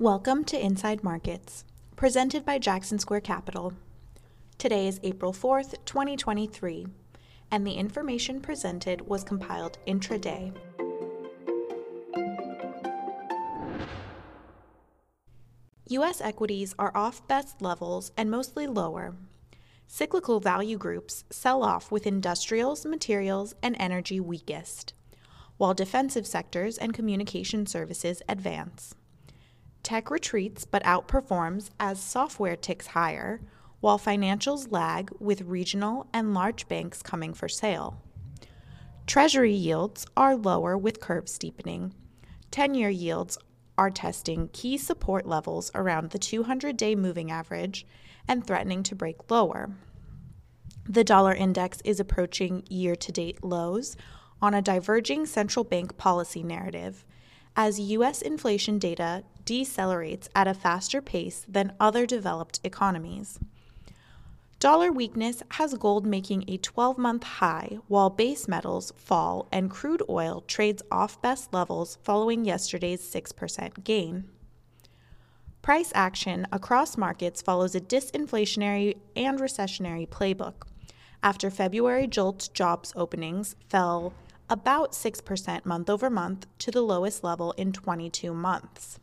Welcome to Inside Markets, presented by Jackson Square Capital. Today is April 4th, 2023, and the information presented was compiled intraday. U.S. equities are off best levels and mostly lower. Cyclical value groups sell off with industrials, materials, and energy weakest, while defensive sectors and communication services advance. Tech retreats but outperforms as software ticks higher, while financials lag with regional and large banks coming for sale. Treasury yields are lower with curve steepening. 10 year yields are testing key support levels around the 200 day moving average and threatening to break lower. The dollar index is approaching year to date lows on a diverging central bank policy narrative as U.S. inflation data decelerates at a faster pace than other developed economies. Dollar weakness has gold making a 12 month high while base metals fall and crude oil trades off best levels following yesterday's 6% gain. Price action across markets follows a disinflationary and recessionary playbook. After February JOLTS jobs openings fell about 6% month over month to the lowest level in 22 months.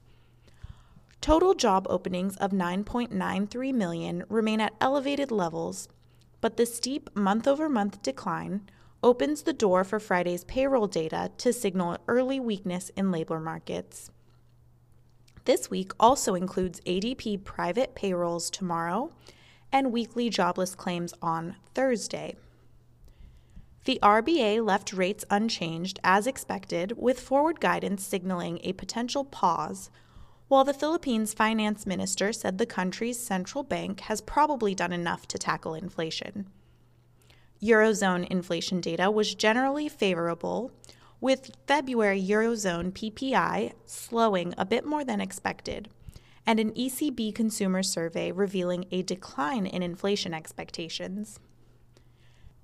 Total job openings of 9.93 million remain at elevated levels, but the steep month over month decline opens the door for Friday's payroll data to signal early weakness in labor markets. This week also includes ADP private payrolls tomorrow and weekly jobless claims on Thursday. The RBA left rates unchanged as expected, with forward guidance signaling a potential pause while the Philippines finance minister said the country's central bank has probably done enough to tackle inflation. Eurozone inflation data was generally favorable, with February Eurozone PPI slowing a bit more than expected, and an ECB consumer survey revealing a decline in inflation expectations.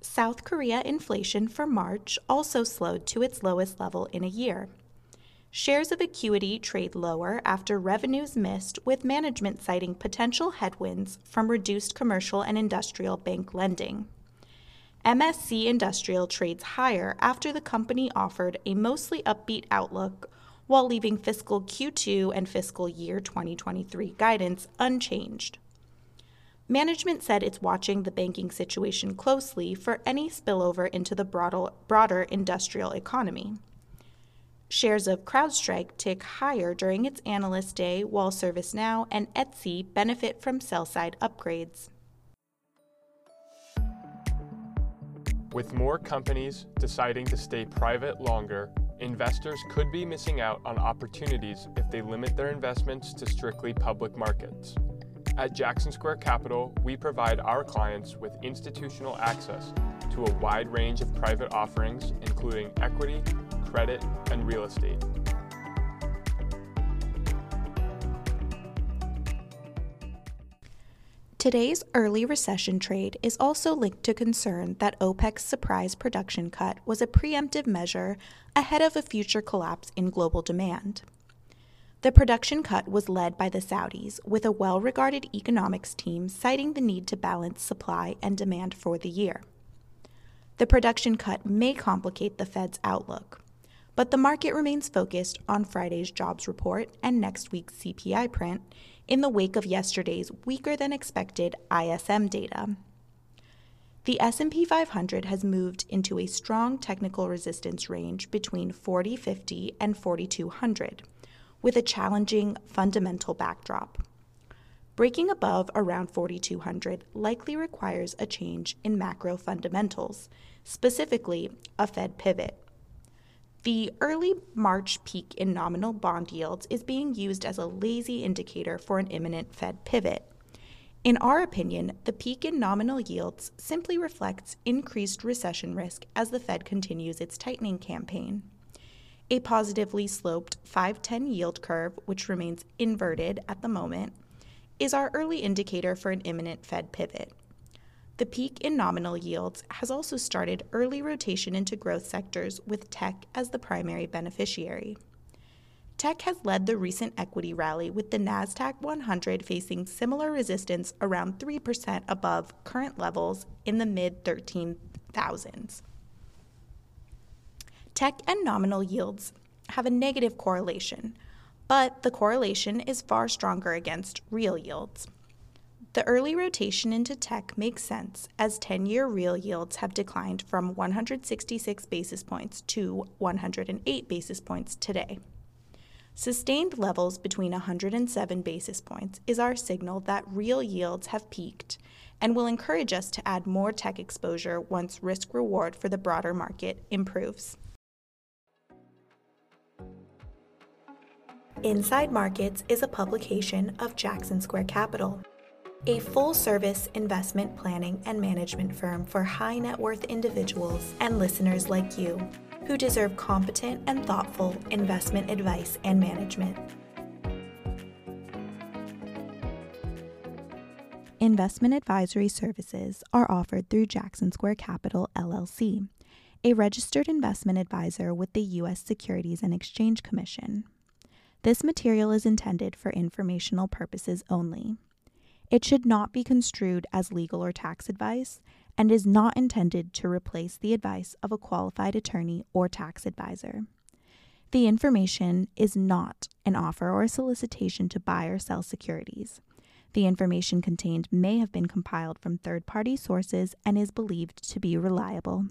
South Korea inflation for March also slowed to its lowest level in a year Shares of Acuity trade lower after revenues missed, with management citing potential headwinds from reduced commercial and industrial bank lending. MSC Industrial trades higher after the company offered a mostly upbeat outlook while leaving fiscal Q2 and fiscal year 2023 guidance unchanged. Management said it's watching the banking situation closely for any spillover into the broader, industrial economy. Shares of CrowdStrike tick higher during its Analyst Day, while ServiceNow and Etsy benefit from sell side upgrades. With more companies deciding to stay private longer, investors could be missing out on opportunities if they limit their investments to strictly public markets. At Jackson Square Capital, we provide our clients with institutional access to a wide range of private offerings, including equity, credit, and real estate. Today's early recession trade is also linked to concern that OPEC's surprise production cut was a preemptive measure ahead of a future collapse in global demand. The production cut was led by the Saudis, with a well regarded economics team citing the need to balance supply and demand for the year. The production cut may complicate the Fed's outlook, but the market remains focused on Friday's jobs report and next week's CPI print in the wake of yesterday's weaker than expected ISM data. The S&P 500 has moved into a strong technical resistance range between 4050 and 4200 with a challenging fundamental backdrop. Breaking above around 4200 likely requires a change in macro fundamentals, specifically a Fed pivot. The early March peak in nominal bond yields is being used as a lazy indicator for an imminent Fed pivot. In our opinion, the peak in nominal yields simply reflects increased recession risk as the Fed continues its tightening campaign. A positively sloped 510 yield curve, which remains inverted at the moment, is our early indicator for an imminent Fed pivot. The peak in nominal yields has also started early rotation into growth sectors with tech as the primary beneficiary. Tech has led the recent equity rally with the NASDAQ 100 facing similar resistance around 3% above current levels in the mid 13,000s. Tech and nominal yields have a negative correlation, but the correlation is far stronger against real yields. The early rotation into tech makes sense as 10 year real yields have declined from 166 basis points to 108 basis points today. Sustained levels between 107 basis points is our signal that real yields have peaked and will encourage us to add more tech exposure once risk reward for the broader market improves. Inside Markets is a publication of Jackson Square Capital a full service investment planning and management firm for high net worth individuals and listeners like you who deserve competent and thoughtful investment advice and management. Investment advisory services are offered through Jackson Square Capital LLC, a registered investment advisor with the U.S. Securities and Exchange Commission. This material is intended for informational purposes only. It should not be construed as legal or tax advice and is not intended to replace the advice of a qualified attorney or tax advisor. The information is not an offer or solicitation to buy or sell securities. The information contained may have been compiled from third party sources and is believed to be reliable.